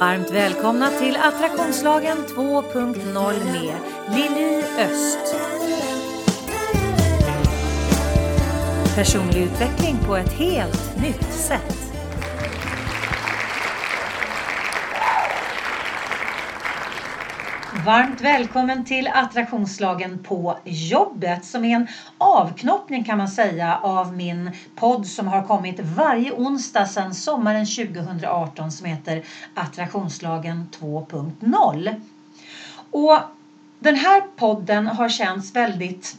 Varmt välkomna till Attraktionslagen 2.0 med Lili Öst. Personlig utveckling på ett helt nytt sätt. Varmt välkommen till Attraktionslagen på jobbet som är en avknoppning kan man säga av min podd som har kommit varje onsdag sedan sommaren 2018 som heter Attraktionslagen 2.0. Och den här podden har känts väldigt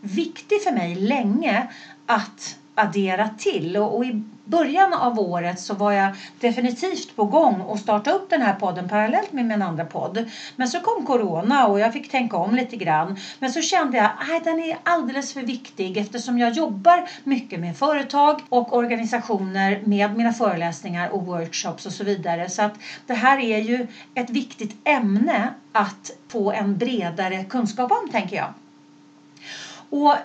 viktig för mig länge att addera till och, och i början av året så var jag definitivt på gång att starta upp den här podden parallellt med min andra podd. Men så kom corona och jag fick tänka om lite grann. Men så kände jag att den är alldeles för viktig eftersom jag jobbar mycket med företag och organisationer med mina föreläsningar och workshops och så vidare. Så att det här är ju ett viktigt ämne att få en bredare kunskap om tänker jag. Och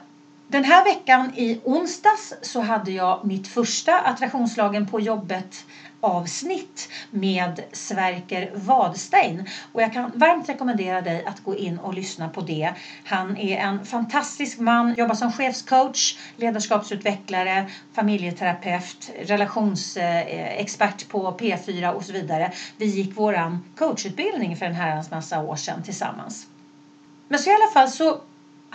den här veckan i onsdags så hade jag mitt första attraktionslagen på jobbet avsnitt med Sverker Wadstein och jag kan varmt rekommendera dig att gå in och lyssna på det. Han är en fantastisk man, jobbar som chefscoach, ledarskapsutvecklare, familjeterapeut, relationsexpert på P4 och så vidare. Vi gick våran coachutbildning för en herrans massa år sedan tillsammans. Men så i alla fall så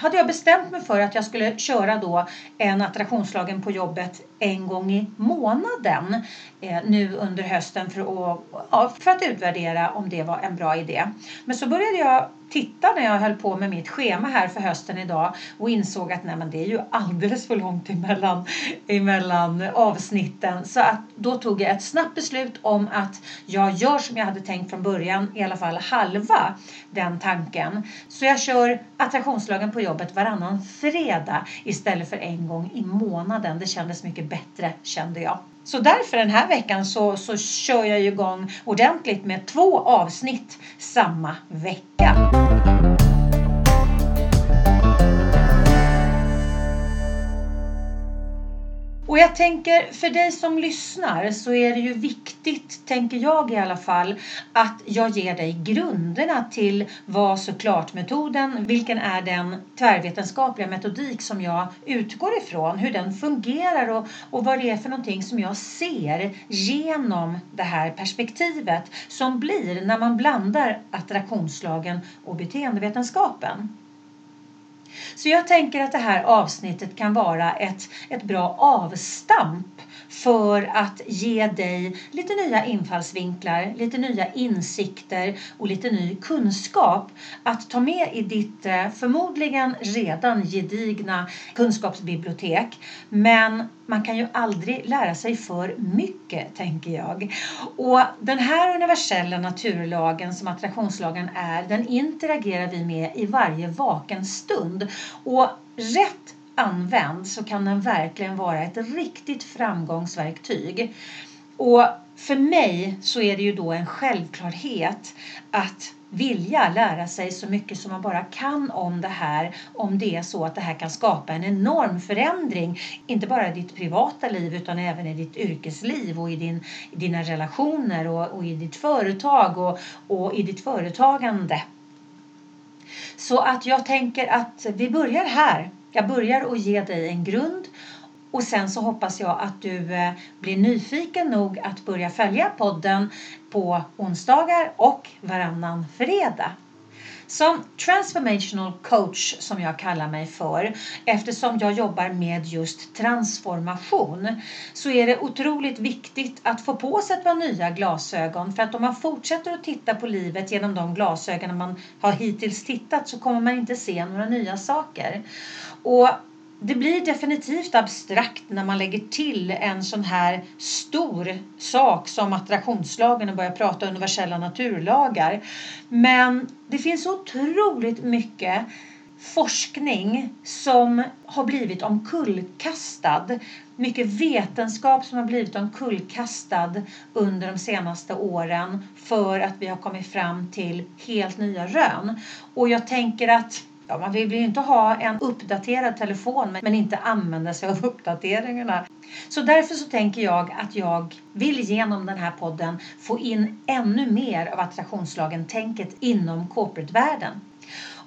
hade jag bestämt mig för att jag skulle köra då en attraktionslagen på jobbet en gång i månaden eh, nu under hösten för att, ja, för att utvärdera om det var en bra idé. Men så började jag titta när jag höll på med mitt schema här för hösten idag och insåg att nej, men det är ju alldeles för långt emellan, emellan avsnitten. Så att då tog jag ett snabbt beslut om att jag gör som jag hade tänkt från början, i alla fall halva den tanken. Så jag kör attraktionslagen på jobbet varannan fredag istället för en gång i månaden. Det kändes mycket bättre kände jag. Så därför den här veckan så, så kör jag igång ordentligt med två avsnitt samma vecka. Och jag tänker för dig som lyssnar så är det ju viktigt, tänker jag i alla fall, att jag ger dig grunderna till vad såklart-metoden, vilken är den tvärvetenskapliga metodik som jag utgår ifrån, hur den fungerar och, och vad det är för någonting som jag ser genom det här perspektivet som blir när man blandar attraktionslagen och beteendevetenskapen. Så jag tänker att det här avsnittet kan vara ett, ett bra avstamp för att ge dig lite nya infallsvinklar, lite nya insikter och lite ny kunskap att ta med i ditt eh, förmodligen redan gedigna kunskapsbibliotek. Men man kan ju aldrig lära sig för mycket, tänker jag. Och den här universella naturlagen som attraktionslagen är, den interagerar vi med i varje vaken stund. Och rätt använd så kan den verkligen vara ett riktigt framgångsverktyg. Och för mig så är det ju då en självklarhet att vilja lära sig så mycket som man bara kan om det här om det är så att det här kan skapa en enorm förändring inte bara i ditt privata liv utan även i ditt yrkesliv och i, din, i dina relationer och, och i ditt företag och, och i ditt företagande. Så att jag tänker att vi börjar här jag börjar att ge dig en grund och sen så hoppas jag att du eh, blir nyfiken nog att börja följa podden på onsdagar och varannan fredag. Som transformational coach som jag kallar mig för eftersom jag jobbar med just transformation så är det otroligt viktigt att få på sig ett par nya glasögon för att om man fortsätter att titta på livet genom de glasögon man har hittills tittat så kommer man inte se några nya saker. Och det blir definitivt abstrakt när man lägger till en sån här stor sak som attraktionslagen och börjar prata universella naturlagar. Men det finns otroligt mycket forskning som har blivit omkullkastad. Mycket vetenskap som har blivit omkullkastad under de senaste åren för att vi har kommit fram till helt nya rön. Och jag tänker att Ja, man vill ju inte ha en uppdaterad telefon men inte använda sig av uppdateringarna. Så därför så tänker jag att jag vill genom den här podden få in ännu mer av attraktionslagen-tänket inom corporate-världen.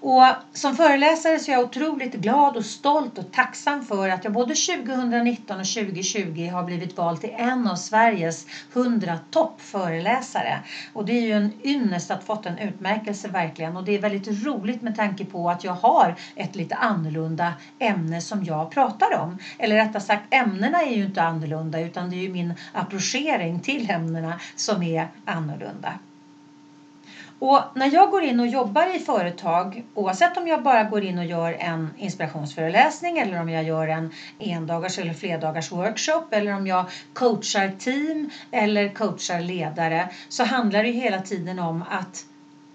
Och som föreläsare så är jag otroligt glad och stolt och tacksam för att jag både 2019 och 2020 har blivit vald till en av Sveriges 100 toppföreläsare. Och det är ju en ynnest att fått en utmärkelse verkligen och det är väldigt roligt med tanke på att jag har ett lite annorlunda ämne som jag pratar om. Eller rättare sagt ämnena är ju inte annorlunda utan det är ju min approchering till ämnena som är annorlunda. Och när jag går in och jobbar i företag, oavsett om jag bara går in och gör en inspirationsföreläsning eller om jag gör en endagars eller flerdagars workshop eller om jag coachar team eller coachar ledare så handlar det hela tiden om att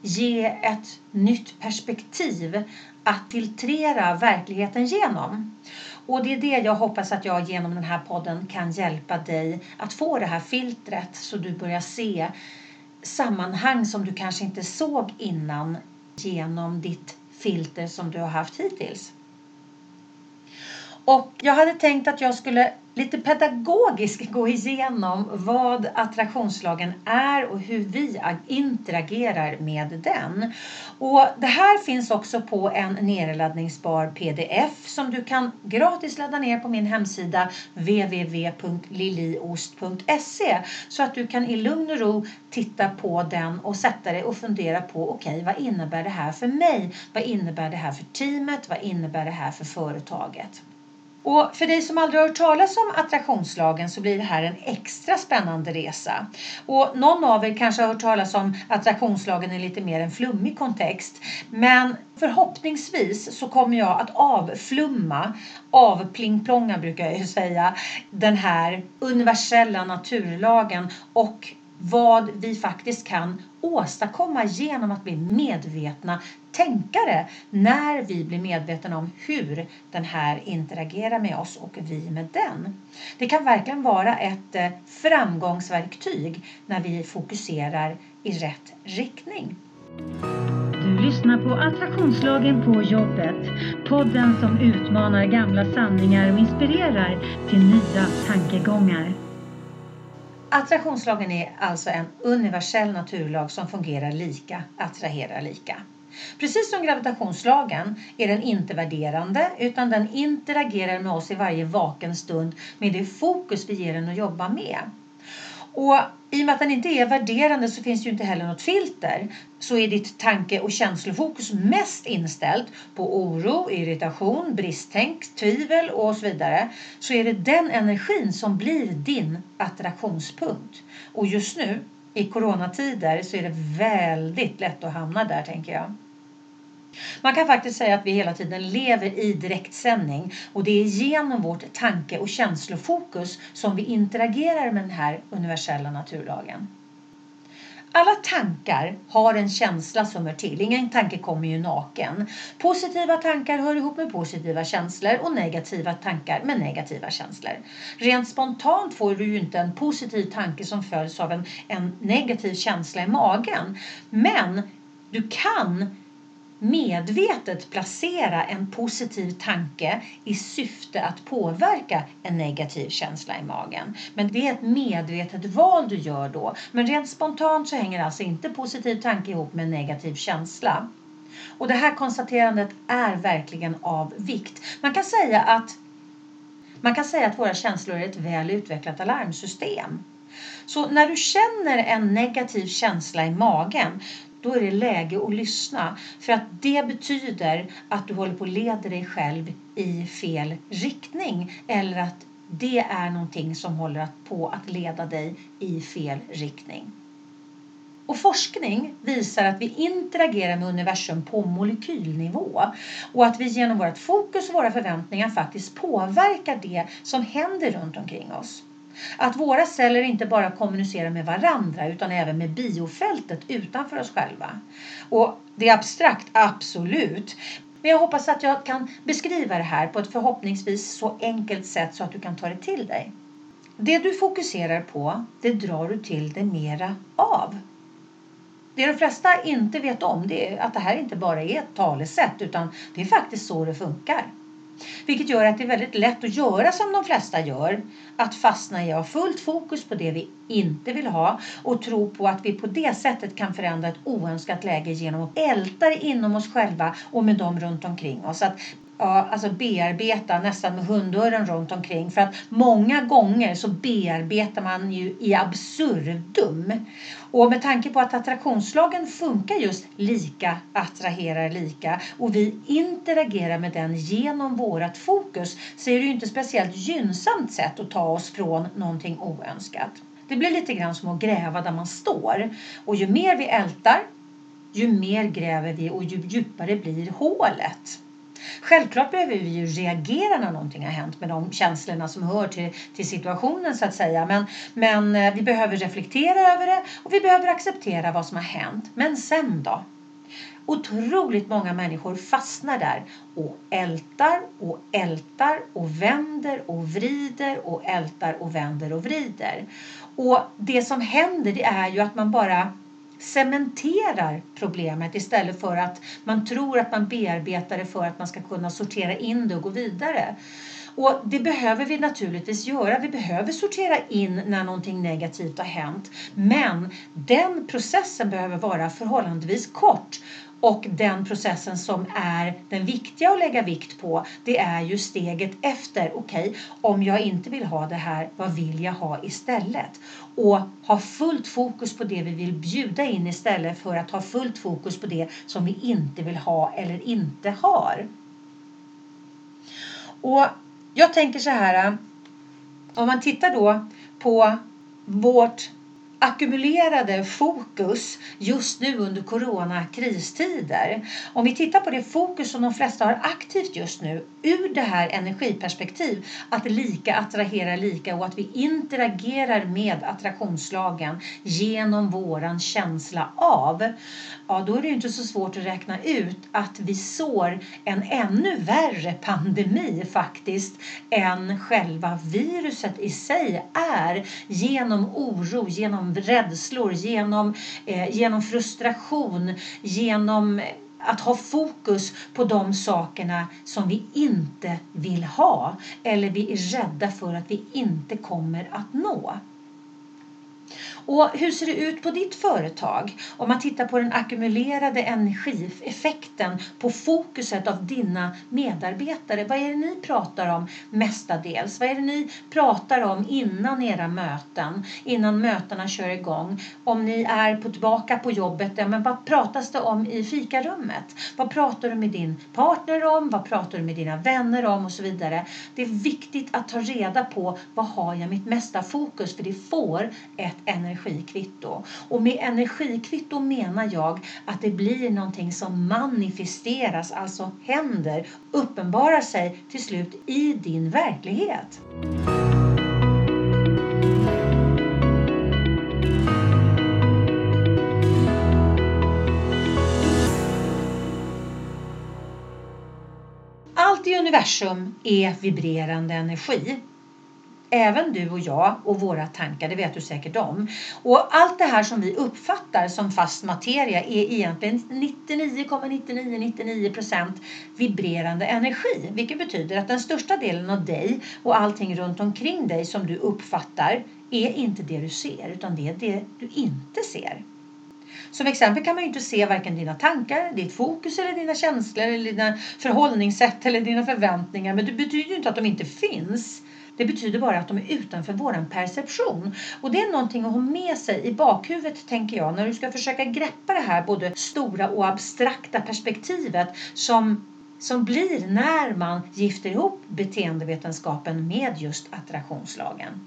ge ett nytt perspektiv att filtrera verkligheten genom. Och det är det jag hoppas att jag genom den här podden kan hjälpa dig att få det här filtret så du börjar se sammanhang som du kanske inte såg innan genom ditt filter som du har haft hittills. Och jag hade tänkt att jag skulle lite pedagogiskt gå igenom vad attraktionslagen är och hur vi interagerar med den. Och det här finns också på en nedladdningsbar pdf som du kan gratis ladda ner på min hemsida www.liliost.se så att du kan i lugn och ro titta på den och sätta dig och fundera på okej, okay, vad innebär det här för mig? Vad innebär det här för teamet? Vad innebär det här för företaget? Och för dig som aldrig har hört talas om attraktionslagen så blir det här en extra spännande resa. Och någon av er kanske har hört talas om attraktionslagen i lite mer en flummig kontext. Men förhoppningsvis så kommer jag att avflumma, avplingplonga brukar jag ju säga, den här universella naturlagen och vad vi faktiskt kan åstadkomma genom att bli medvetna tänkare när vi blir medvetna om hur den här interagerar med oss och vi med den. Det kan verkligen vara ett eh, framgångsverktyg när vi fokuserar i rätt riktning. Du lyssnar på Attraktionslagen på jobbet. Podden som utmanar gamla sanningar och inspirerar till nya tankegångar. Attraktionslagen är alltså en universell naturlag som fungerar lika, attraherar lika. Precis som gravitationslagen är den inte värderande utan den interagerar med oss i varje vaken stund med det fokus vi ger den att jobba med. Och i och med att den inte är värderande så finns det ju inte heller något filter. Så är ditt tanke och känslofokus mest inställt på oro, irritation, bristtänk, tvivel och så vidare. Så är det den energin som blir din attraktionspunkt. Och just nu i coronatider så är det väldigt lätt att hamna där tänker jag. Man kan faktiskt säga att vi hela tiden lever i direktsändning och det är genom vårt tanke och känslofokus som vi interagerar med den här universella naturlagen. Alla tankar har en känsla som hör till. Ingen tanke kommer ju naken. Positiva tankar hör ihop med positiva känslor och negativa tankar med negativa känslor. Rent spontant får du ju inte en positiv tanke som följs av en, en negativ känsla i magen. Men du kan medvetet placera en positiv tanke i syfte att påverka en negativ känsla i magen. Men det är ett medvetet val du gör då. Men rent spontant så hänger alltså inte positiv tanke ihop med negativ känsla. Och det här konstaterandet är verkligen av vikt. Man kan säga att man kan säga att våra känslor är ett väl utvecklat alarmsystem. Så när du känner en negativ känsla i magen då är det läge att lyssna. För att det betyder att du håller på att leda dig själv i fel riktning. Eller att det är någonting som håller på att leda dig i fel riktning. Och forskning visar att vi interagerar med universum på molekylnivå och att vi genom vårt fokus och våra förväntningar faktiskt påverkar det som händer runt omkring oss. Att våra celler inte bara kommunicerar med varandra utan även med biofältet utanför oss själva. Och det är abstrakt, absolut. Men jag hoppas att jag kan beskriva det här på ett förhoppningsvis så enkelt sätt så att du kan ta det till dig. Det du fokuserar på, det drar du till dig mera av. Det de flesta inte vet om det är att det här inte bara är ett talesätt utan det är faktiskt så det funkar. Vilket gör att det är väldigt lätt att göra som de flesta gör. Att fastna i att ha fullt fokus på det vi inte vill ha och tro på att vi på det sättet kan förändra ett oönskat läge genom att älta det inom oss själva och med dem runt omkring oss. Att ja, alltså bearbeta nästan med hundöron runt omkring. För att många gånger så bearbetar man ju i absurdum. Och med tanke på att attraktionslagen funkar just lika attraherar lika och vi interagerar med den genom vårat fokus så är det ju inte speciellt gynnsamt sätt att ta oss från någonting oönskat. Det blir lite grann som att gräva där man står. Och ju mer vi ältar, ju mer gräver vi och ju djupare blir hålet. Självklart behöver vi ju reagera när någonting har hänt med de känslorna som hör till, till situationen så att säga. Men, men eh, vi behöver reflektera över det och vi behöver acceptera vad som har hänt. Men sen då? Otroligt många människor fastnar där och ältar och ältar och vänder och vrider och ältar och vänder och vrider. Och det som händer det är ju att man bara cementerar problemet istället för att man tror att man bearbetar det för att man ska kunna sortera in det och gå vidare. Och det behöver vi naturligtvis göra. Vi behöver sortera in när någonting negativt har hänt. Men den processen behöver vara förhållandevis kort och den processen som är den viktiga att lägga vikt på, det är ju steget efter. Okej, okay, om jag inte vill ha det här, vad vill jag ha istället? Och ha fullt fokus på det vi vill bjuda in istället för att ha fullt fokus på det som vi inte vill ha eller inte har. Och jag tänker så här, eh, om man tittar då på vårt ackumulerade fokus just nu under coronakristider. Om vi tittar på det fokus som de flesta har aktivt just nu ur det här energiperspektiv, att lika attraherar lika och att vi interagerar med attraktionslagen genom våran känsla av, ja då är det ju inte så svårt att räkna ut att vi sår en ännu värre pandemi faktiskt än själva viruset i sig är genom oro, genom rädslor, genom, eh, genom frustration, genom att ha fokus på de sakerna som vi inte vill ha eller vi är rädda för att vi inte kommer att nå. Och hur ser det ut på ditt företag? Om man tittar på den ackumulerade energieffekten på fokuset av dina medarbetare. Vad är det ni pratar om mestadels? Vad är det ni pratar om innan era möten? Innan mötena kör igång? Om ni är på tillbaka på jobbet, ja, men vad pratas det om i fikarummet? Vad pratar du med din partner om? Vad pratar du med dina vänner om? Och så vidare. Det är viktigt att ta reda på vad har jag mitt mesta fokus? För det får ett energi energikvitto. Och med energikvitto menar jag att det blir någonting som manifesteras, alltså händer, uppenbarar sig till slut i din verklighet. Allt i universum är vibrerande energi. Även du och jag och våra tankar, det vet du säkert om. Och allt det här som vi uppfattar som fast materia är egentligen 99,9999 procent vibrerande energi. Vilket betyder att den största delen av dig och allting runt omkring dig som du uppfattar är inte det du ser utan det är det du inte ser. Som exempel kan man ju inte se varken dina tankar, ditt fokus eller dina känslor eller dina förhållningssätt eller dina förväntningar. Men det betyder ju inte att de inte finns. Det betyder bara att de är utanför vår perception. Och det är någonting att ha med sig i bakhuvudet tänker jag när du ska försöka greppa det här både stora och abstrakta perspektivet som som blir när man gifter ihop beteendevetenskapen med just attraktionslagen.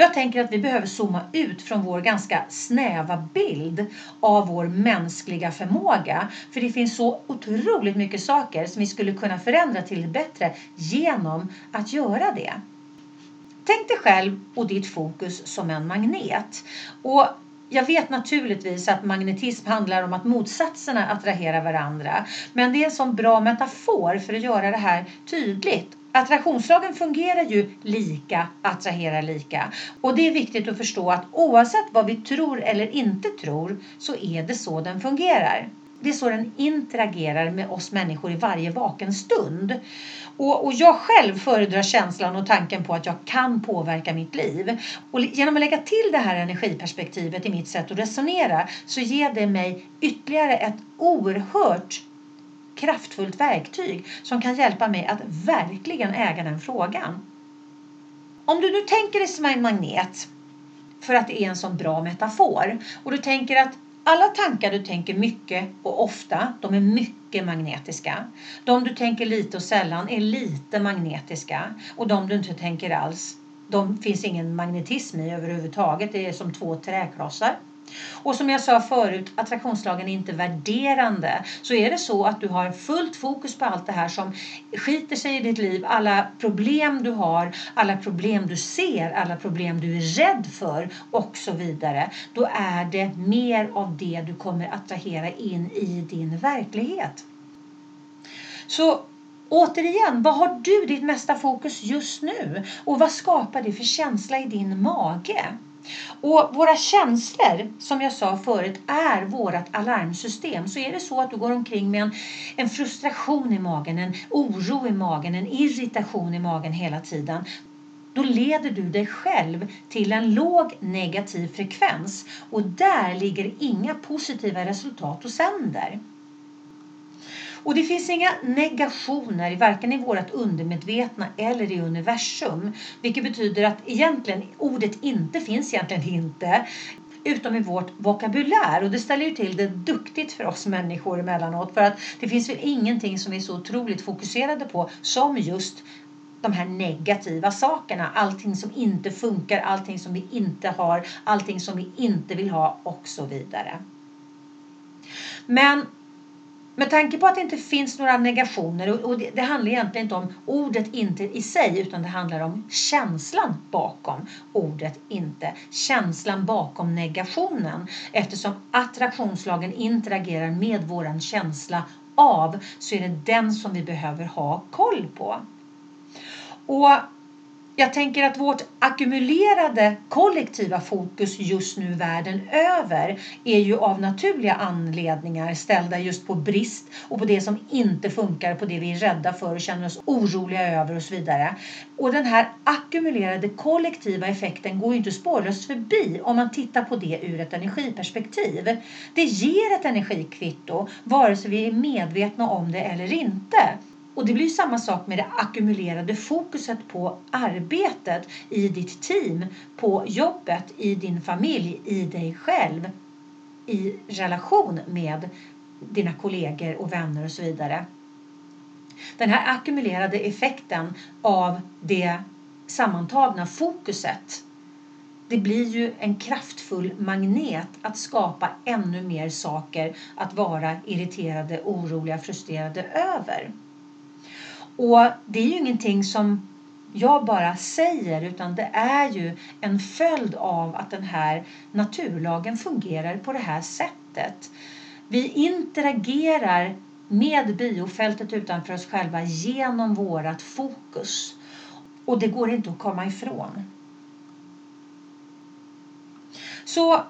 Jag tänker att vi behöver zooma ut från vår ganska snäva bild av vår mänskliga förmåga. För det finns så otroligt mycket saker som vi skulle kunna förändra till det bättre genom att göra det. Tänk dig själv och ditt fokus som en magnet. Och jag vet naturligtvis att magnetism handlar om att motsatserna attraherar varandra. Men det är en sån bra metafor för att göra det här tydligt. Attraktionslagen fungerar ju lika, attraherar lika. Och det är viktigt att förstå att oavsett vad vi tror eller inte tror så är det så den fungerar. Det är så den interagerar med oss människor i varje vaken stund. Och, och, jag själv föredrar känslan och tanken på att jag kan påverka mitt liv. Och genom att lägga till det här energiperspektivet i mitt sätt att resonera så ger det mig ytterligare ett oerhört kraftfullt verktyg som kan hjälpa mig att verkligen äga den frågan. Om du nu tänker dig som en magnet, för att det är en sån bra metafor, och du tänker att alla tankar du tänker mycket och ofta, de är mycket magnetiska. De du tänker lite och sällan är lite magnetiska. Och de du inte tänker alls, de finns ingen magnetism i överhuvudtaget. Det är som två träklossar. Och som jag sa förut, attraktionslagen är inte värderande. Så är det så att du har fullt fokus på allt det här som skiter sig i ditt liv, alla problem du har, alla problem du ser, alla problem du är rädd för och så vidare. Då är det mer av det du kommer attrahera in i din verklighet. Så Återigen, vad har du ditt mesta fokus just nu? Och vad skapar det för känsla i din mage? Och våra känslor, som jag sa förut, är vårt alarmsystem. Så är det så att du går omkring med en, en frustration i magen, en oro i magen, en irritation i magen hela tiden, då leder du dig själv till en låg negativ frekvens och där ligger inga positiva resultat och sänder. Och det finns inga negationer, varken i vårt undermedvetna eller i universum. Vilket betyder att egentligen ordet inte finns egentligen inte utom i vårt vokabulär. Och det ställer ju till det duktigt för oss människor emellanåt. För att det finns väl ingenting som vi är så otroligt fokuserade på som just de här negativa sakerna. Allting som inte funkar, allting som vi inte har, allting som vi inte vill ha och så vidare. Men med tanke på att det inte finns några negationer och det, det, handlar egentligen inte om ordet inte i sig utan det handlar om känslan bakom ordet inte. Känslan bakom negationen eftersom attraktionslagen interagerar med våran känsla av så är det den som vi behöver ha koll på. Och jag tänker att vårt ackumulerade kollektiva fokus just nu världen över är ju av naturliga anledningar ställda just på brist och på det som inte funkar, på det vi är rädda för och känner oss oroliga över och så vidare. Och den här ackumulerade kollektiva effekten går ju inte spårlöst förbi om man tittar på det ur ett energiperspektiv. Det ger ett energikvitto vare sig vi är medvetna om det eller inte. Och det blir samma sak med det ackumulerade fokuset på arbetet i ditt team, på jobbet, i din familj, i dig själv, i relation med dina kollegor och vänner och så vidare. Den här ackumulerade effekten av det sammantagna fokuset det blir ju en kraftfull magnet att skapa ännu mer saker att vara irriterade, oroliga, frustrerade över. Och det är ju ingenting som jag bara säger utan det är ju en följd av att den här naturlagen fungerar på det här sättet. Vi interagerar med biofältet utanför oss själva genom vårt fokus. Och det går inte att komma ifrån. Så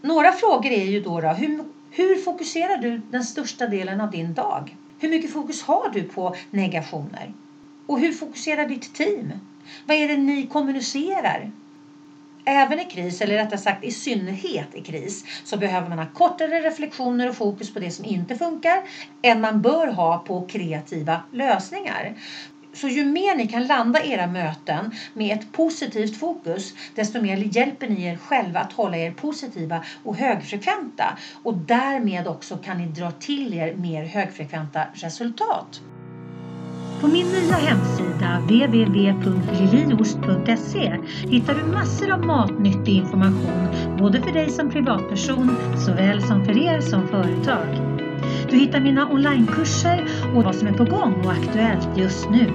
några frågor är ju då, då hur, hur fokuserar du den största delen av din dag? Hur mycket fokus har du på negationer? Och hur fokuserar ditt team? Vad är det ni kommunicerar? Även i kris, eller rättare sagt i synnerhet i kris, så behöver man ha kortare reflektioner och fokus på det som inte funkar än man bör ha på kreativa lösningar. Så ju mer ni kan landa era möten med ett positivt fokus, desto mer hjälper ni er själva att hålla er positiva och högfrekventa. Och därmed också kan ni dra till er mer högfrekventa resultat. På min nya hemsida www.liliost.se hittar du massor av matnyttig information både för dig som privatperson såväl som för er som företag. Du hittar mina onlinekurser och vad som är på gång och aktuellt just nu.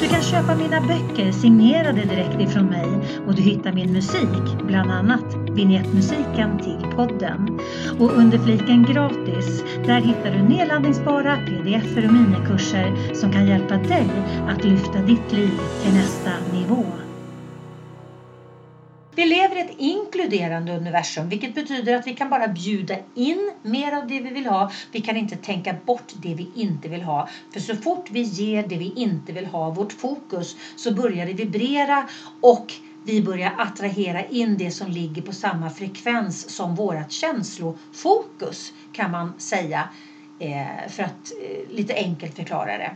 Du kan köpa mina böcker signerade direkt ifrån mig och du hittar min musik, bland annat vignettmusiken till podden. Och under fliken gratis, där hittar du nedladdningsbara pdf och minikurser som kan hjälpa dig att lyfta ditt liv till nästa nivå. Vi lever i ett inkluderande universum vilket betyder att vi kan bara bjuda in mer av det vi vill ha. Vi kan inte tänka bort det vi inte vill ha. För så fort vi ger det vi inte vill ha vårt fokus så börjar det vibrera och vi börjar attrahera in det som ligger på samma frekvens som vårt känslofokus kan man säga eh, för att eh, lite enkelt förklara det.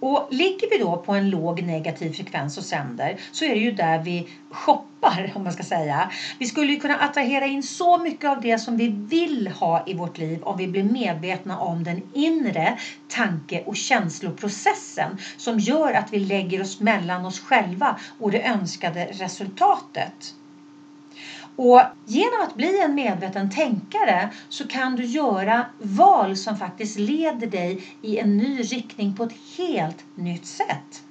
Och ligger vi då på en låg negativ frekvens och sänder så är det ju där vi shoppar om man ska säga. Vi skulle ju kunna attrahera in så mycket av det som vi vill ha i vårt liv om vi blir medvetna om den inre tanke och känsloprocessen som gör att vi lägger oss mellan oss själva och det önskade resultatet. Och genom att bli en medveten tänkare så kan du göra val som faktiskt leder dig i en ny riktning på ett helt nytt sätt.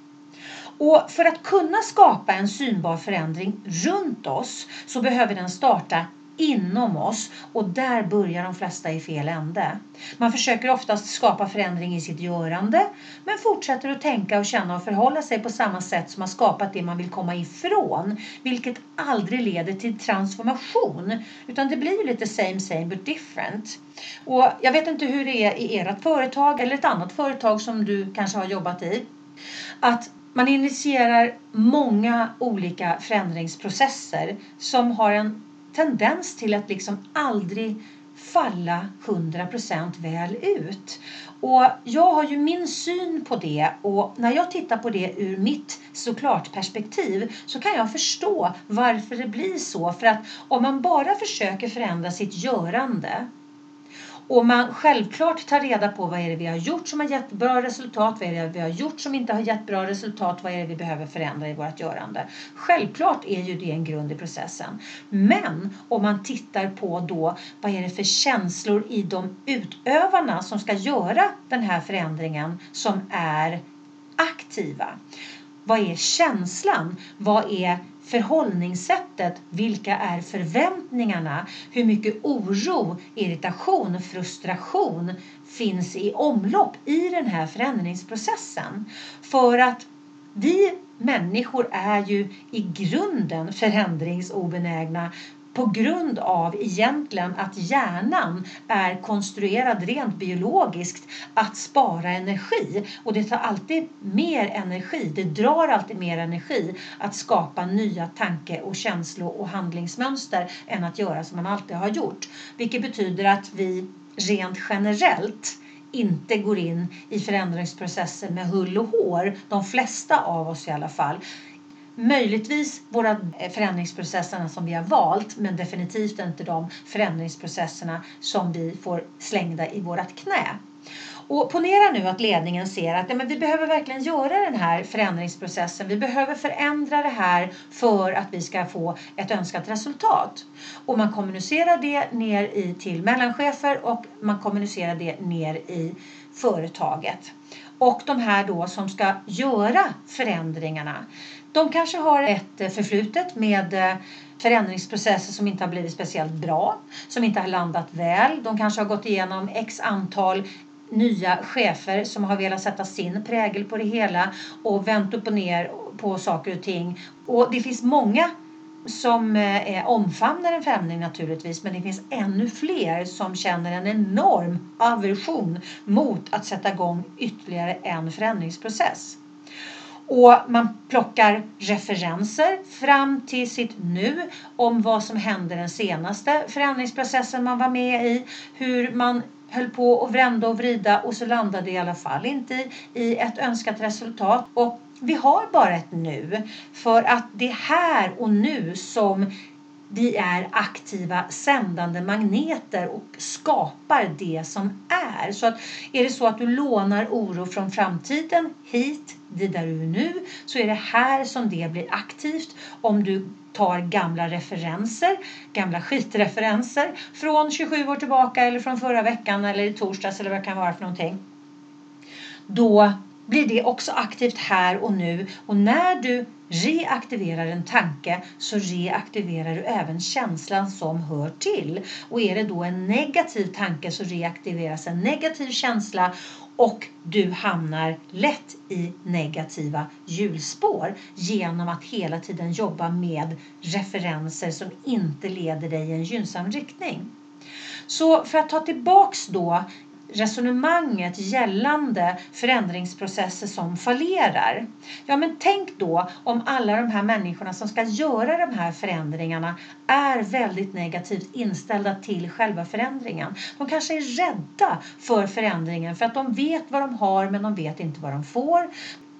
Och för att kunna skapa en synbar förändring runt oss så behöver den starta inom oss och där börjar de flesta i fel ände. Man försöker oftast skapa förändring i sitt görande men fortsätter att tänka och känna och förhålla sig på samma sätt som har skapat det man vill komma ifrån vilket aldrig leder till transformation utan det blir lite same same but different. Och jag vet inte hur det är i ert företag eller ett annat företag som du kanske har jobbat i. Att man initierar många olika förändringsprocesser som har en tendens till att liksom aldrig falla 100% väl ut. Och jag har ju min syn på det och när jag tittar på det ur mitt såklart perspektiv så kan jag förstå varför det blir så. För att om man bara försöker förändra sitt görande och man självklart tar reda på vad är det vi har gjort som har gett bra resultat, vad är det vi har gjort som inte har gett bra resultat, vad är det vi behöver förändra i vårt görande. Självklart är ju det en grund i processen. Men om man tittar på då vad är det för känslor i de utövarna som ska göra den här förändringen som är aktiva. Vad är känslan? Vad är förhållningssättet, vilka är förväntningarna, hur mycket oro, irritation, frustration finns i omlopp i den här förändringsprocessen. För att vi människor är ju i grunden förändringsobenägna på grund av egentligen att hjärnan är konstruerad rent biologiskt att spara energi. Och det tar alltid mer energi, det drar alltid mer energi att skapa nya tanke och känslo och handlingsmönster än att göra som man alltid har gjort. Vilket betyder att vi rent generellt inte går in i förändringsprocesser med hull och hår, de flesta av oss i alla fall. Möjligtvis våra eh, förändringsprocesserna som vi har valt men definitivt inte de förändringsprocesserna som vi får slängda i vårt knä. Och ponera nu att ledningen ser att ja, men vi behöver verkligen göra den här förändringsprocessen. Vi behöver förändra det här för att vi ska få ett önskat resultat. Och man kommunicerar det ner i, till mellanchefer och man kommunicerar det ner i företaget. Och de här då som ska göra förändringarna de kanske har ett eh, förflutet med eh, förändringsprocesser som inte har blivit speciellt bra, som inte har landat väl. De kanske har gått igenom x antal nya chefer som har velat sätta sin prägel på det hela och vänt upp och ner på saker och ting. Och det finns många som eh, omfamnar en förändring naturligtvis men det finns ännu fler som känner en enorm aversion mot att sätta igång ytterligare en förändringsprocess. Och man plockar referenser fram till sitt nu om vad som hände den senaste förändringsprocessen man var med i. Hur man höll på och vända och vrida och så landade det i alla fall inte i ett önskat resultat. Och vi har bara ett nu för att det är här och nu som vi är aktiva sändande magneter och skapar det som är. Så att är det så att du lånar oro från framtiden hit, dit där du är nu, så är det här som det blir aktivt. Om du tar gamla referenser, gamla skitreferenser från 27 år tillbaka eller från förra veckan eller i torsdags eller vad det kan vara för någonting. Då blir det också aktivt här och nu och när du reaktiverar en tanke så reaktiverar du även känslan som hör till. Och är det då en negativ tanke så reaktiveras en negativ känsla och du hamnar lätt i negativa hjulspår genom att hela tiden jobba med referenser som inte leder dig i en gynnsam riktning. Så för att ta tillbaks då resonemanget gällande förändringsprocesser som fallerar. Ja, men tänk då om alla de här människorna som ska göra de här förändringarna är väldigt negativt inställda till själva förändringen. De kanske är rädda för förändringen för att de vet vad de har men de vet inte vad de får.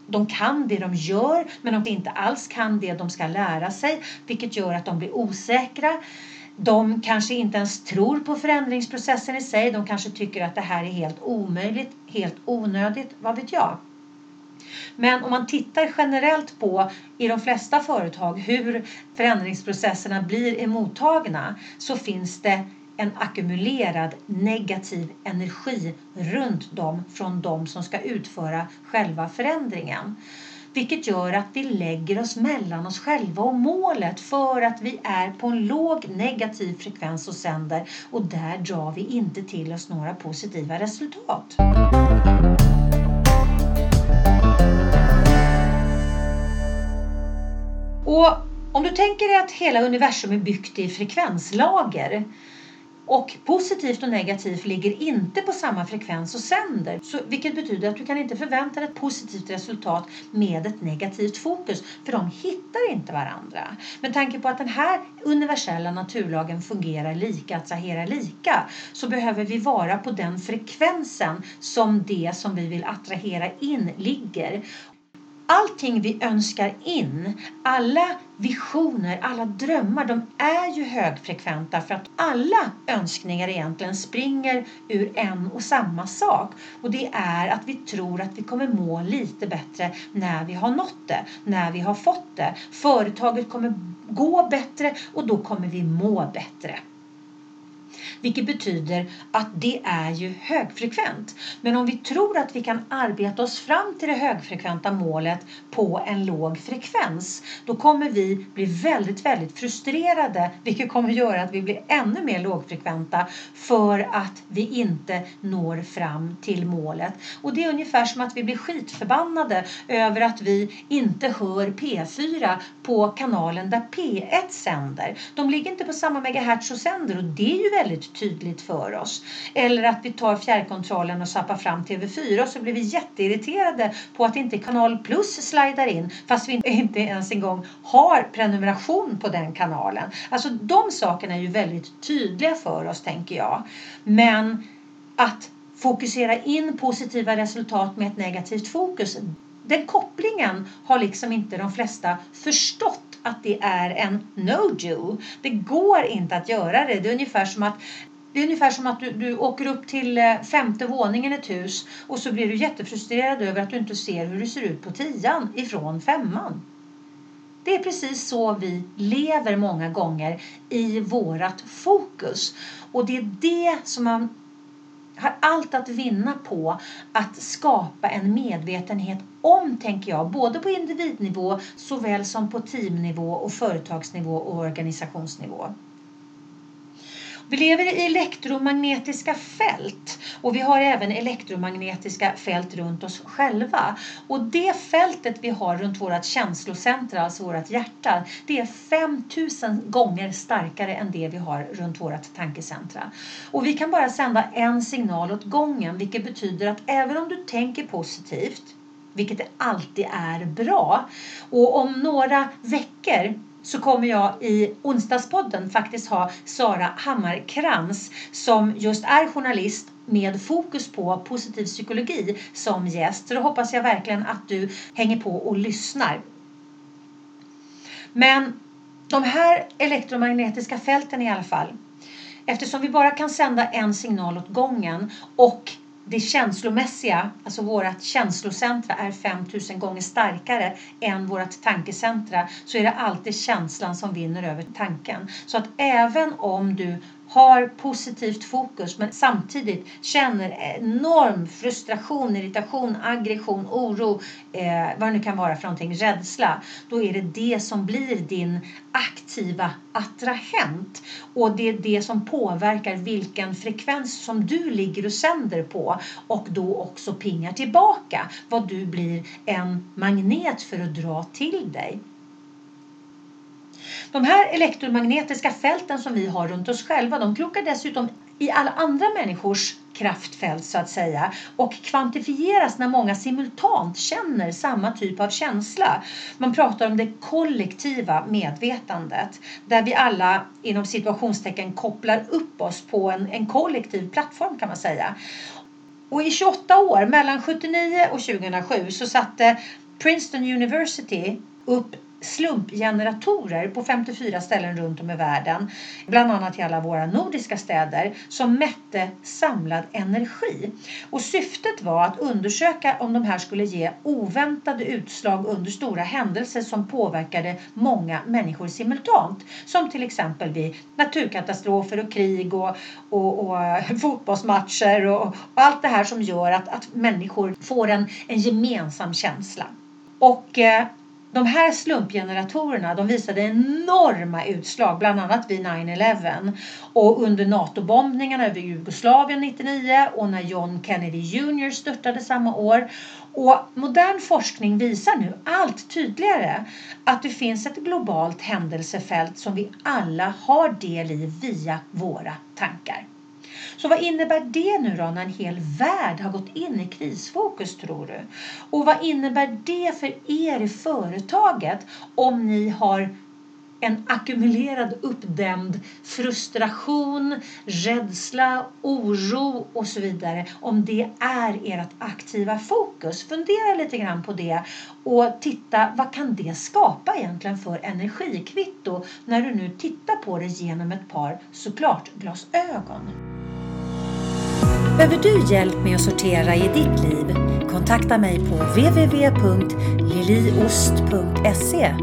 De kan det de gör men de inte alls kan det de ska lära sig vilket gör att de blir osäkra. De kanske inte ens tror på förändringsprocessen i sig. De kanske tycker att det här är helt omöjligt, helt onödigt, vad vet jag. Men om man tittar generellt på i de flesta företag hur förändringsprocesserna blir emottagna så finns det en ackumulerad negativ energi runt dem från de som ska utföra själva förändringen. Vilket gör att vi lägger oss mellan oss själva och målet för att vi är på en låg negativ frekvens och sänder och där drar vi inte till oss några positiva resultat. Och om du tänker dig att hela universum är byggt i frekvenslager och positivt och negativt ligger inte på samma frekvens och sänder. Så, vilket betyder att du kan inte förvänta dig ett positivt resultat med ett negativt fokus. För de hittar inte varandra. Med tanke på att den här universella naturlagen fungerar lika, attraherar lika. Så behöver vi vara på den frekvensen som det som vi vill attrahera in ligger allting vi önskar in, alla visioner, alla drömmar, de är ju högfrekventa för att alla önskningar egentligen springer ur en och samma sak. Och det är att vi tror att vi kommer må lite bättre när vi har nått det, när vi har fått det. Företaget kommer gå bättre och då kommer vi må bättre. Vilket betyder att det är ju högfrekvent. Men om vi tror att vi kan arbeta oss fram till det högfrekventa målet på en låg frekvens, då kommer vi bli väldigt, väldigt frustrerade, vilket kommer göra att vi blir ännu mer lågfrekventa för att vi inte når fram till målet. Och det är ungefär som att vi blir skitförbannade över att vi inte hör P4 på kanalen där P1 sänder. De ligger inte på samma megahertz och sänder och det är ju väldigt väldigt tydligt för oss. Eller att vi tar fjärrkontrollen och zappar fram TV4 och så blir vi jätteirriterade på att inte Kanal Plus slidar in fast vi inte ens en gång har prenumeration på den kanalen. Alltså de sakerna är ju väldigt tydliga för oss tänker jag. Men att fokusera in positiva resultat med ett negativt fokus den kopplingen har liksom inte de flesta förstått att det är en no-do. Det går inte att göra det. Det är ungefär som att det är ungefär som att du, du åker upp till eh, femte våningen i ett hus och så blir du jättefrustrerad över att du inte ser hur det ser ut på tian ifrån femman. Det är precis så vi lever många gånger i vårat fokus. Och det är det som man har allt att vinna på att skapa en medvetenhet om, tänker jag, både på individnivå såväl som på teamnivå och företagsnivå och organisationsnivå. Vi lever i elektromagnetiska fält och vi har även elektromagnetiska fält runt oss själva. Och det fältet vi har runt vårt känslocentra, alltså vårt hjärta, det är 5000 gånger starkare än det vi har runt vårt tankecentra. Och vi kan bara sända en signal åt gången, vilket betyder att även om du tänker positivt, vilket det alltid är bra, och om några veckor så kommer jag i onsdagspodden faktiskt ha Sara Hammarkrans som just är journalist med fokus på positiv psykologi som gäst. Så då hoppas jag verkligen att du hänger på och lyssnar. Men de här elektromagnetiska fälten i alla fall. Eftersom vi bara kan sända en signal åt gången och det känslomässiga, alltså vårt känslocentra är 5000 gånger starkare än vårt tankecentra så är det alltid känslan som vinner över tanken. Så att även om du har positivt fokus men samtidigt känner enorm frustration, irritation, aggression, oro, eh, vad det nu kan vara för någonting, rädsla. Då är det det som blir din aktiva attrahent. Och det är det som påverkar vilken frekvens som du ligger och sänder på och då också pingar tillbaka vad du blir en magnet för att dra till dig. De här elektromagnetiska fälten som vi har runt oss själva de krokar dessutom i alla andra människors kraftfält så att säga och kvantifieras när många simultant känner samma typ av känsla. Man pratar om det kollektiva medvetandet där vi alla inom situationstecken kopplar upp oss på en, en kollektiv plattform kan man säga. Och i 28 år, mellan 79 och 2007, så satte Princeton University upp slumpgeneratorer på 54 ställen runt om i världen, bland annat i alla våra nordiska städer, som mätte samlad energi. Och syftet var att undersöka om de här skulle ge oväntade utslag under stora händelser som påverkade många människor simultant. Som till exempel vid naturkatastrofer och krig och, och, och fotbollsmatcher och, och, allt det här som gör att, att människor får en, en gemensam känsla. Och eh, de här slumpgeneratorerna de visade enorma utslag, bland annat vid 9-11 och under NATO-bombningarna över Jugoslavien 99 och när John Kennedy Jr störtade samma år. Och modern forskning visar nu allt tydligare att det finns ett globalt händelsefält som vi alla har del i via våra tankar. Så vad innebär det nu då när en hel värld har gått in i krisfokus tror du? Och vad innebär det för er i företaget om ni har en ackumulerad uppdämd frustration, rädsla, oro och så vidare. Om det är ert aktiva fokus. Fundera lite grann på det och titta vad kan det skapa egentligen för energikvitto när du nu tittar på det genom ett par såklart glasögon. Behöver du hjälp med att sortera i ditt liv? Kontakta mig på www.liliost.se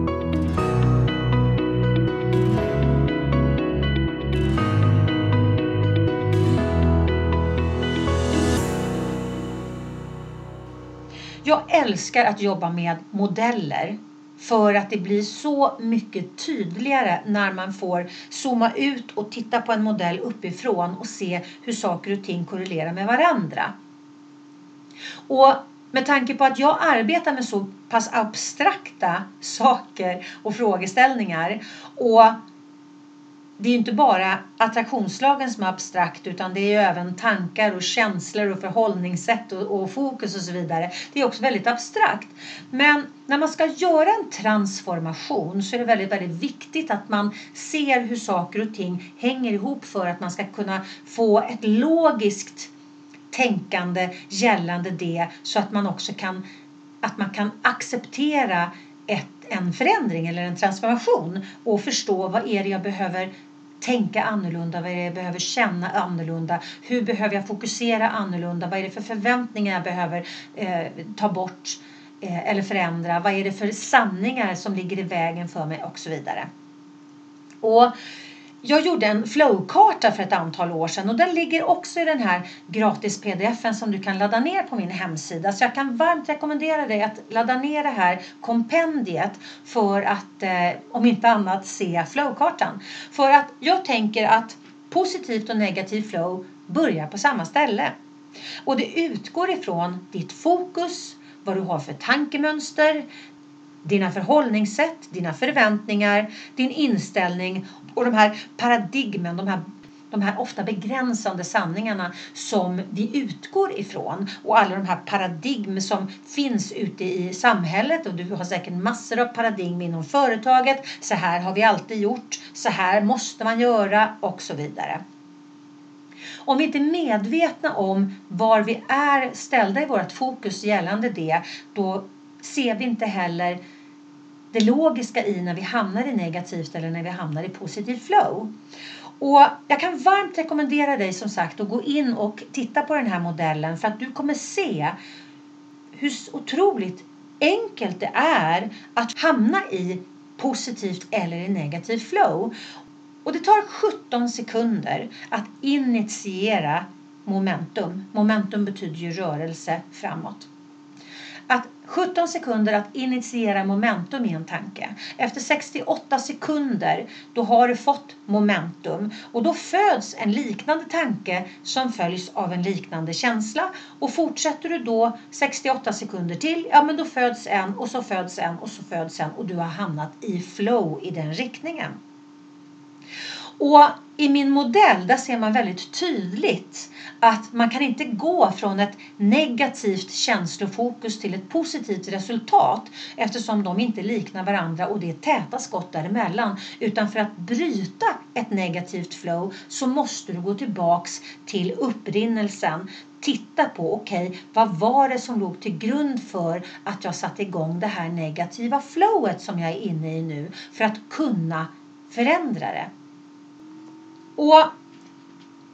Jag älskar att jobba med modeller för att det blir så mycket tydligare när man får zooma ut och titta på en modell uppifrån och se hur saker och ting korrelerar med varandra. Och med tanke på att jag arbetar med så pass abstrakta saker och frågeställningar och det är inte bara attraktionslagen som är abstrakt utan det är ju även tankar och känslor och förhållningssätt och, och, fokus och så vidare. Det är också väldigt abstrakt. Men när man ska göra en transformation så är det väldigt, väldigt viktigt att man ser hur saker och ting hänger ihop för att man ska kunna få ett logiskt tänkande gällande det så att man också kan, att man kan acceptera ett, en förändring eller en transformation och förstå vad är det jag behöver tänka annorlunda, vad är det jag behöver känna annorlunda, hur behöver jag fokusera annorlunda, vad är det för förväntningar jag behöver eh, ta bort eh, eller förändra, vad är det för sanningar som ligger i vägen för mig? Och så vidare. Och jag gjorde en flowkarta för ett antal år sedan och den ligger också i den här gratis pdfen som du kan ladda ner på min hemsida. Så jag kan varmt rekommendera dig att ladda ner det här kompendiet för att eh, om inte annat se flowkartan. För att jag tänker att positivt och negativt flow börjar på samma ställe. Och det utgår ifrån ditt fokus, vad du har för tankemönster, dina förhållningssätt, dina förväntningar, din inställning och de här paradigmen, de här de här ofta begränsande sanningarna som vi utgår ifrån och alla de här paradigm som finns ute i samhället och du har säkert massor av paradigm inom företaget. Så här har vi alltid gjort, så här måste man göra och så vidare. Om vi inte är medvetna om var vi är ställda i vårt fokus gällande det, då ser vi inte heller det logiska i när vi hamnar i negativt eller när vi hamnar i positivt flow. Och jag kan varmt rekommendera dig som sagt att gå in och titta på den här modellen för att du kommer se hur otroligt enkelt det är att hamna i positivt eller i negativt flow. Och det tar 17 sekunder att initiera momentum. Momentum betyder ju rörelse framåt. Att 17 sekunder att initiera momentum i en tanke. Efter 68 sekunder då har du fått momentum och då föds en liknande tanke som följs av en liknande känsla. Och fortsätter du då 68 sekunder till, ja men då föds en och så föds en och så föds en och du har hamnat i flow i den riktningen. Och i min modell där ser man väldigt tydligt att man kan inte gå från ett negativt känslofokus till ett positivt resultat eftersom de inte liknar varandra och det är täta skott däremellan. Utan för att bryta ett negativt flow så måste du gå tillbaks till upprinnelsen. Titta på, okej, okay, vad var det som låg till grund för att jag satte igång det här negativa flowet som jag är inne i nu för att kunna förändra det. Och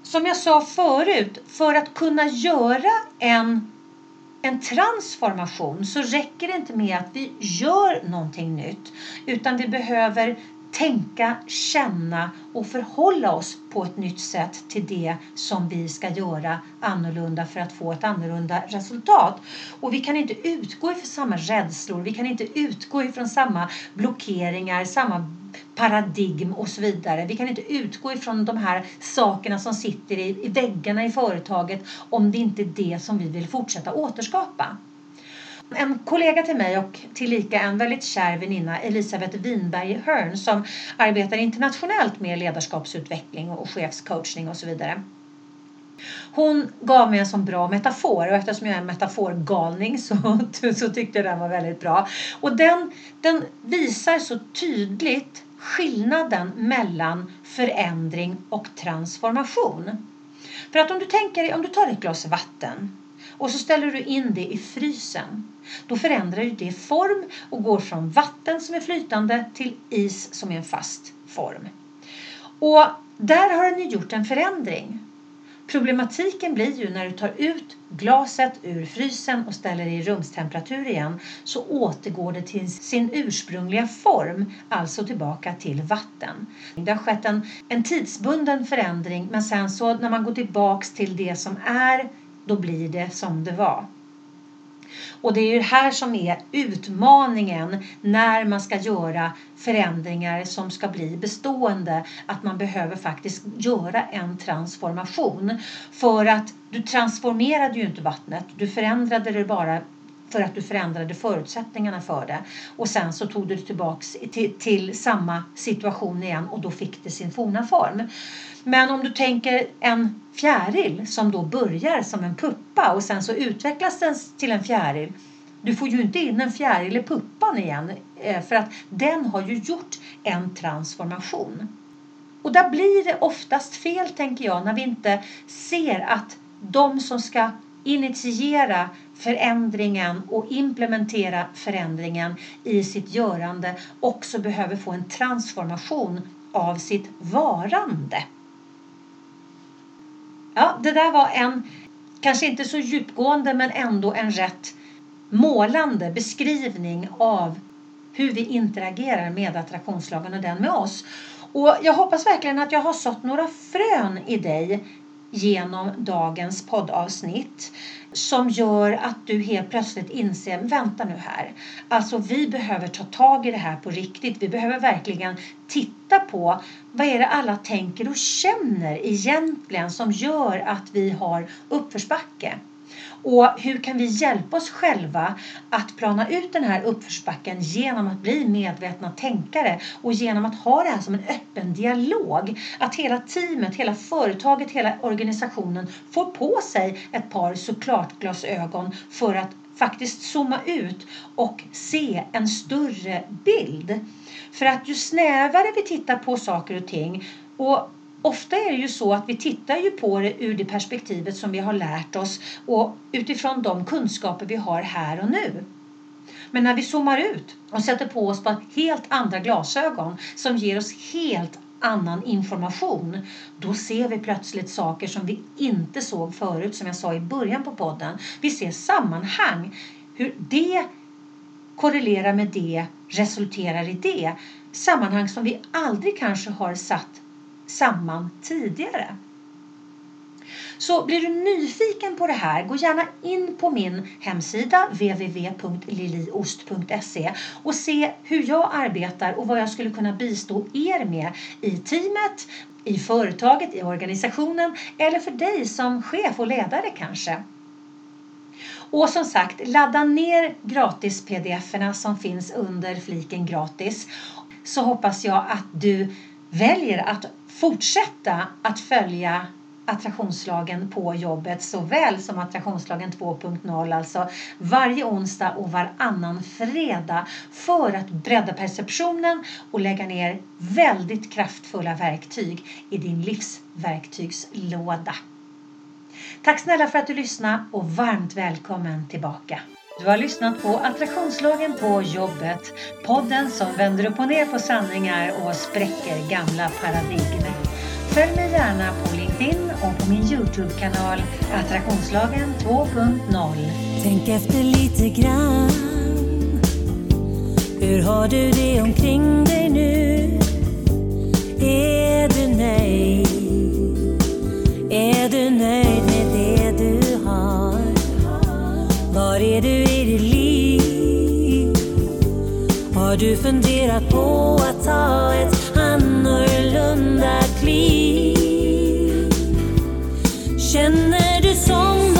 som jag sa förut, för att kunna göra en, en transformation så räcker det inte med att vi gör någonting nytt. Utan vi behöver tänka, känna och förhålla oss på ett nytt sätt till det som vi ska göra annorlunda för att få ett annorlunda resultat. Och vi kan inte utgå ifrån samma rädslor, vi kan inte utgå ifrån samma blockeringar, samma paradigm och så vidare. Vi kan inte utgå ifrån de här sakerna som sitter i, i väggarna i företaget om det inte är det som vi vill fortsätta återskapa. En kollega till mig och tillika en väldigt kär väninna, Elisabeth Winberg Hörn, som arbetar internationellt med ledarskapsutveckling och chefscoachning och så vidare. Hon gav mig en sån bra metafor och eftersom jag är en metaforgalning så, så tyckte jag den var väldigt bra. Och den, den visar så tydligt skillnaden mellan förändring och transformation. För att om du tänker om du tar ett glas vatten och så ställer du in det i frysen. Då förändrar ju det form och går från vatten som är flytande till is som är en fast form. Och där har den ju gjort en förändring. Problematiken blir ju när du tar ut glaset ur frysen och ställer det i rumstemperatur igen så återgår det till sin ursprungliga form, alltså tillbaka till vatten. Det har skett en, en tidsbunden förändring men sen så när man går tillbaks till det som är, då blir det som det var. Och det är ju det här som är utmaningen när man ska göra förändringar som ska bli bestående. Att man behöver faktiskt göra en transformation. För att du transformerade ju inte vattnet, du förändrade det bara för att du förändrade förutsättningarna för det. Och sen så tog du det tillbaks till, till samma situation igen och då fick det sin forna form. Men om du tänker en fjäril som då börjar som en puppa och sen så utvecklas den till en fjäril. Du får ju inte in en fjäril i puppan igen eh, för att den har ju gjort en transformation. Och där blir det oftast fel tänker jag när vi inte ser att de som ska initiera förändringen och implementera förändringen i sitt görande också behöver få en transformation av sitt varande. Ja, det där var en, kanske inte så djupgående men ändå en rätt målande beskrivning av hur vi interagerar med attraktionslagen och den med oss. Och jag hoppas verkligen att jag har sått några frön i dig genom dagens poddavsnitt som gör att du helt plötsligt inser, vänta nu här. Alltså vi behöver ta tag i det här på riktigt. Vi behöver verkligen titta på vad är det alla tänker och känner egentligen som gör att vi har uppförsbacke. Och hur kan vi hjälpa oss själva att plana ut den här uppförsbacken genom att bli medvetna tänkare och genom att ha det här som en öppen dialog. Att hela teamet, hela företaget, hela organisationen får på sig ett par såklart glasögon för att faktiskt zooma ut och se en större bild. För att ju snävare vi tittar på saker och ting och ofta är det ju så att vi tittar ju på det ur det perspektivet som vi har lärt oss och utifrån de kunskaper vi har här och nu. Men när vi zoomar ut och sätter på oss på helt andra glasögon som ger oss helt annan information, då ser vi plötsligt saker som vi inte såg förut, som jag sa i början på podden. Vi ser sammanhang, hur det korrelerar med det, resulterar i det. Sammanhang som vi aldrig kanske har satt samman tidigare. Så blir du nyfiken på det här, gå gärna in på min hemsida www.liliost.se och se hur jag arbetar och vad jag skulle kunna bistå er med i teamet, i företaget, i organisationen eller för dig som chef och ledare kanske. Och som sagt, ladda ner gratis pdf-erna som finns under fliken gratis så hoppas jag att du väljer att fortsätta att följa attraktionslagen på jobbet såväl som attraktionslagen 2.0 alltså varje onsdag och varannan fredag för att bredda perceptionen och lägga ner väldigt kraftfulla verktyg i din livsverktygslåda. Tack snälla för att du lyssnade och varmt välkommen tillbaka. Du har lyssnat på Attraktionslagen på jobbet. Podden som vänder upp och ner på sanningar och spräcker gamla paradigmer. Följ mig gärna på LinkedIn och på min Youtube-kanal Attraktionslagen 2.0. Tänk efter lite grann. Hur har du det omkring dig nu? Är du nöjd? Är du nöjd med det? Var är du i ditt liv? Har du funderat på att ta ett annorlunda kliv? Känner du som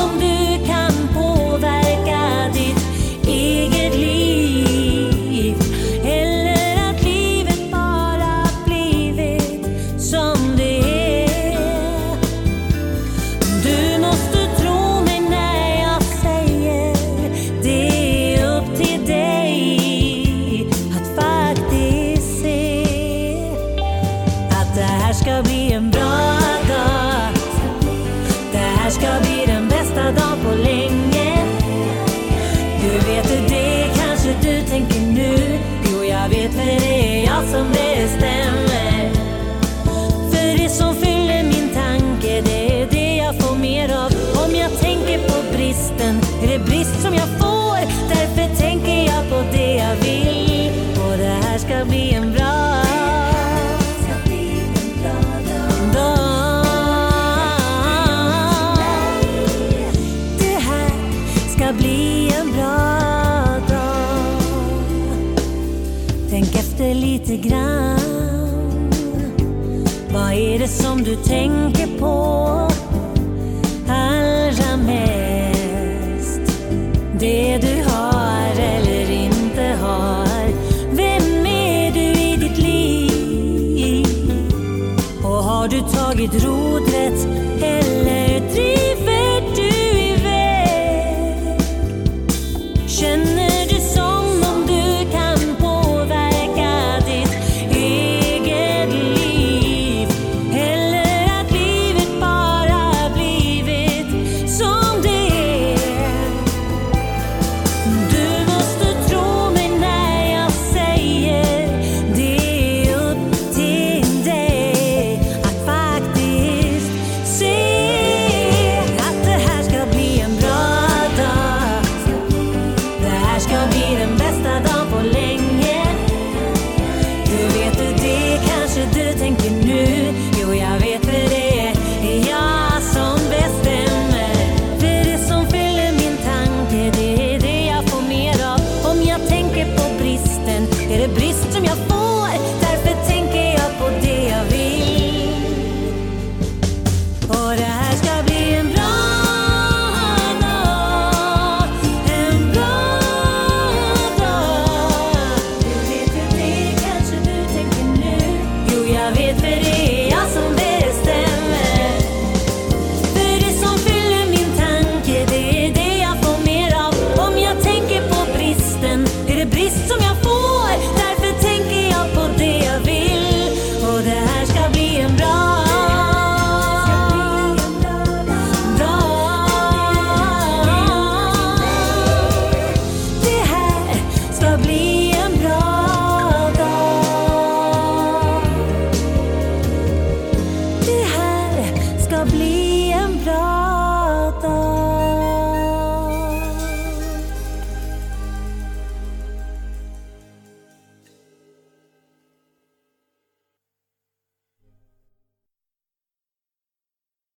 grann. Vad är det som du tänker på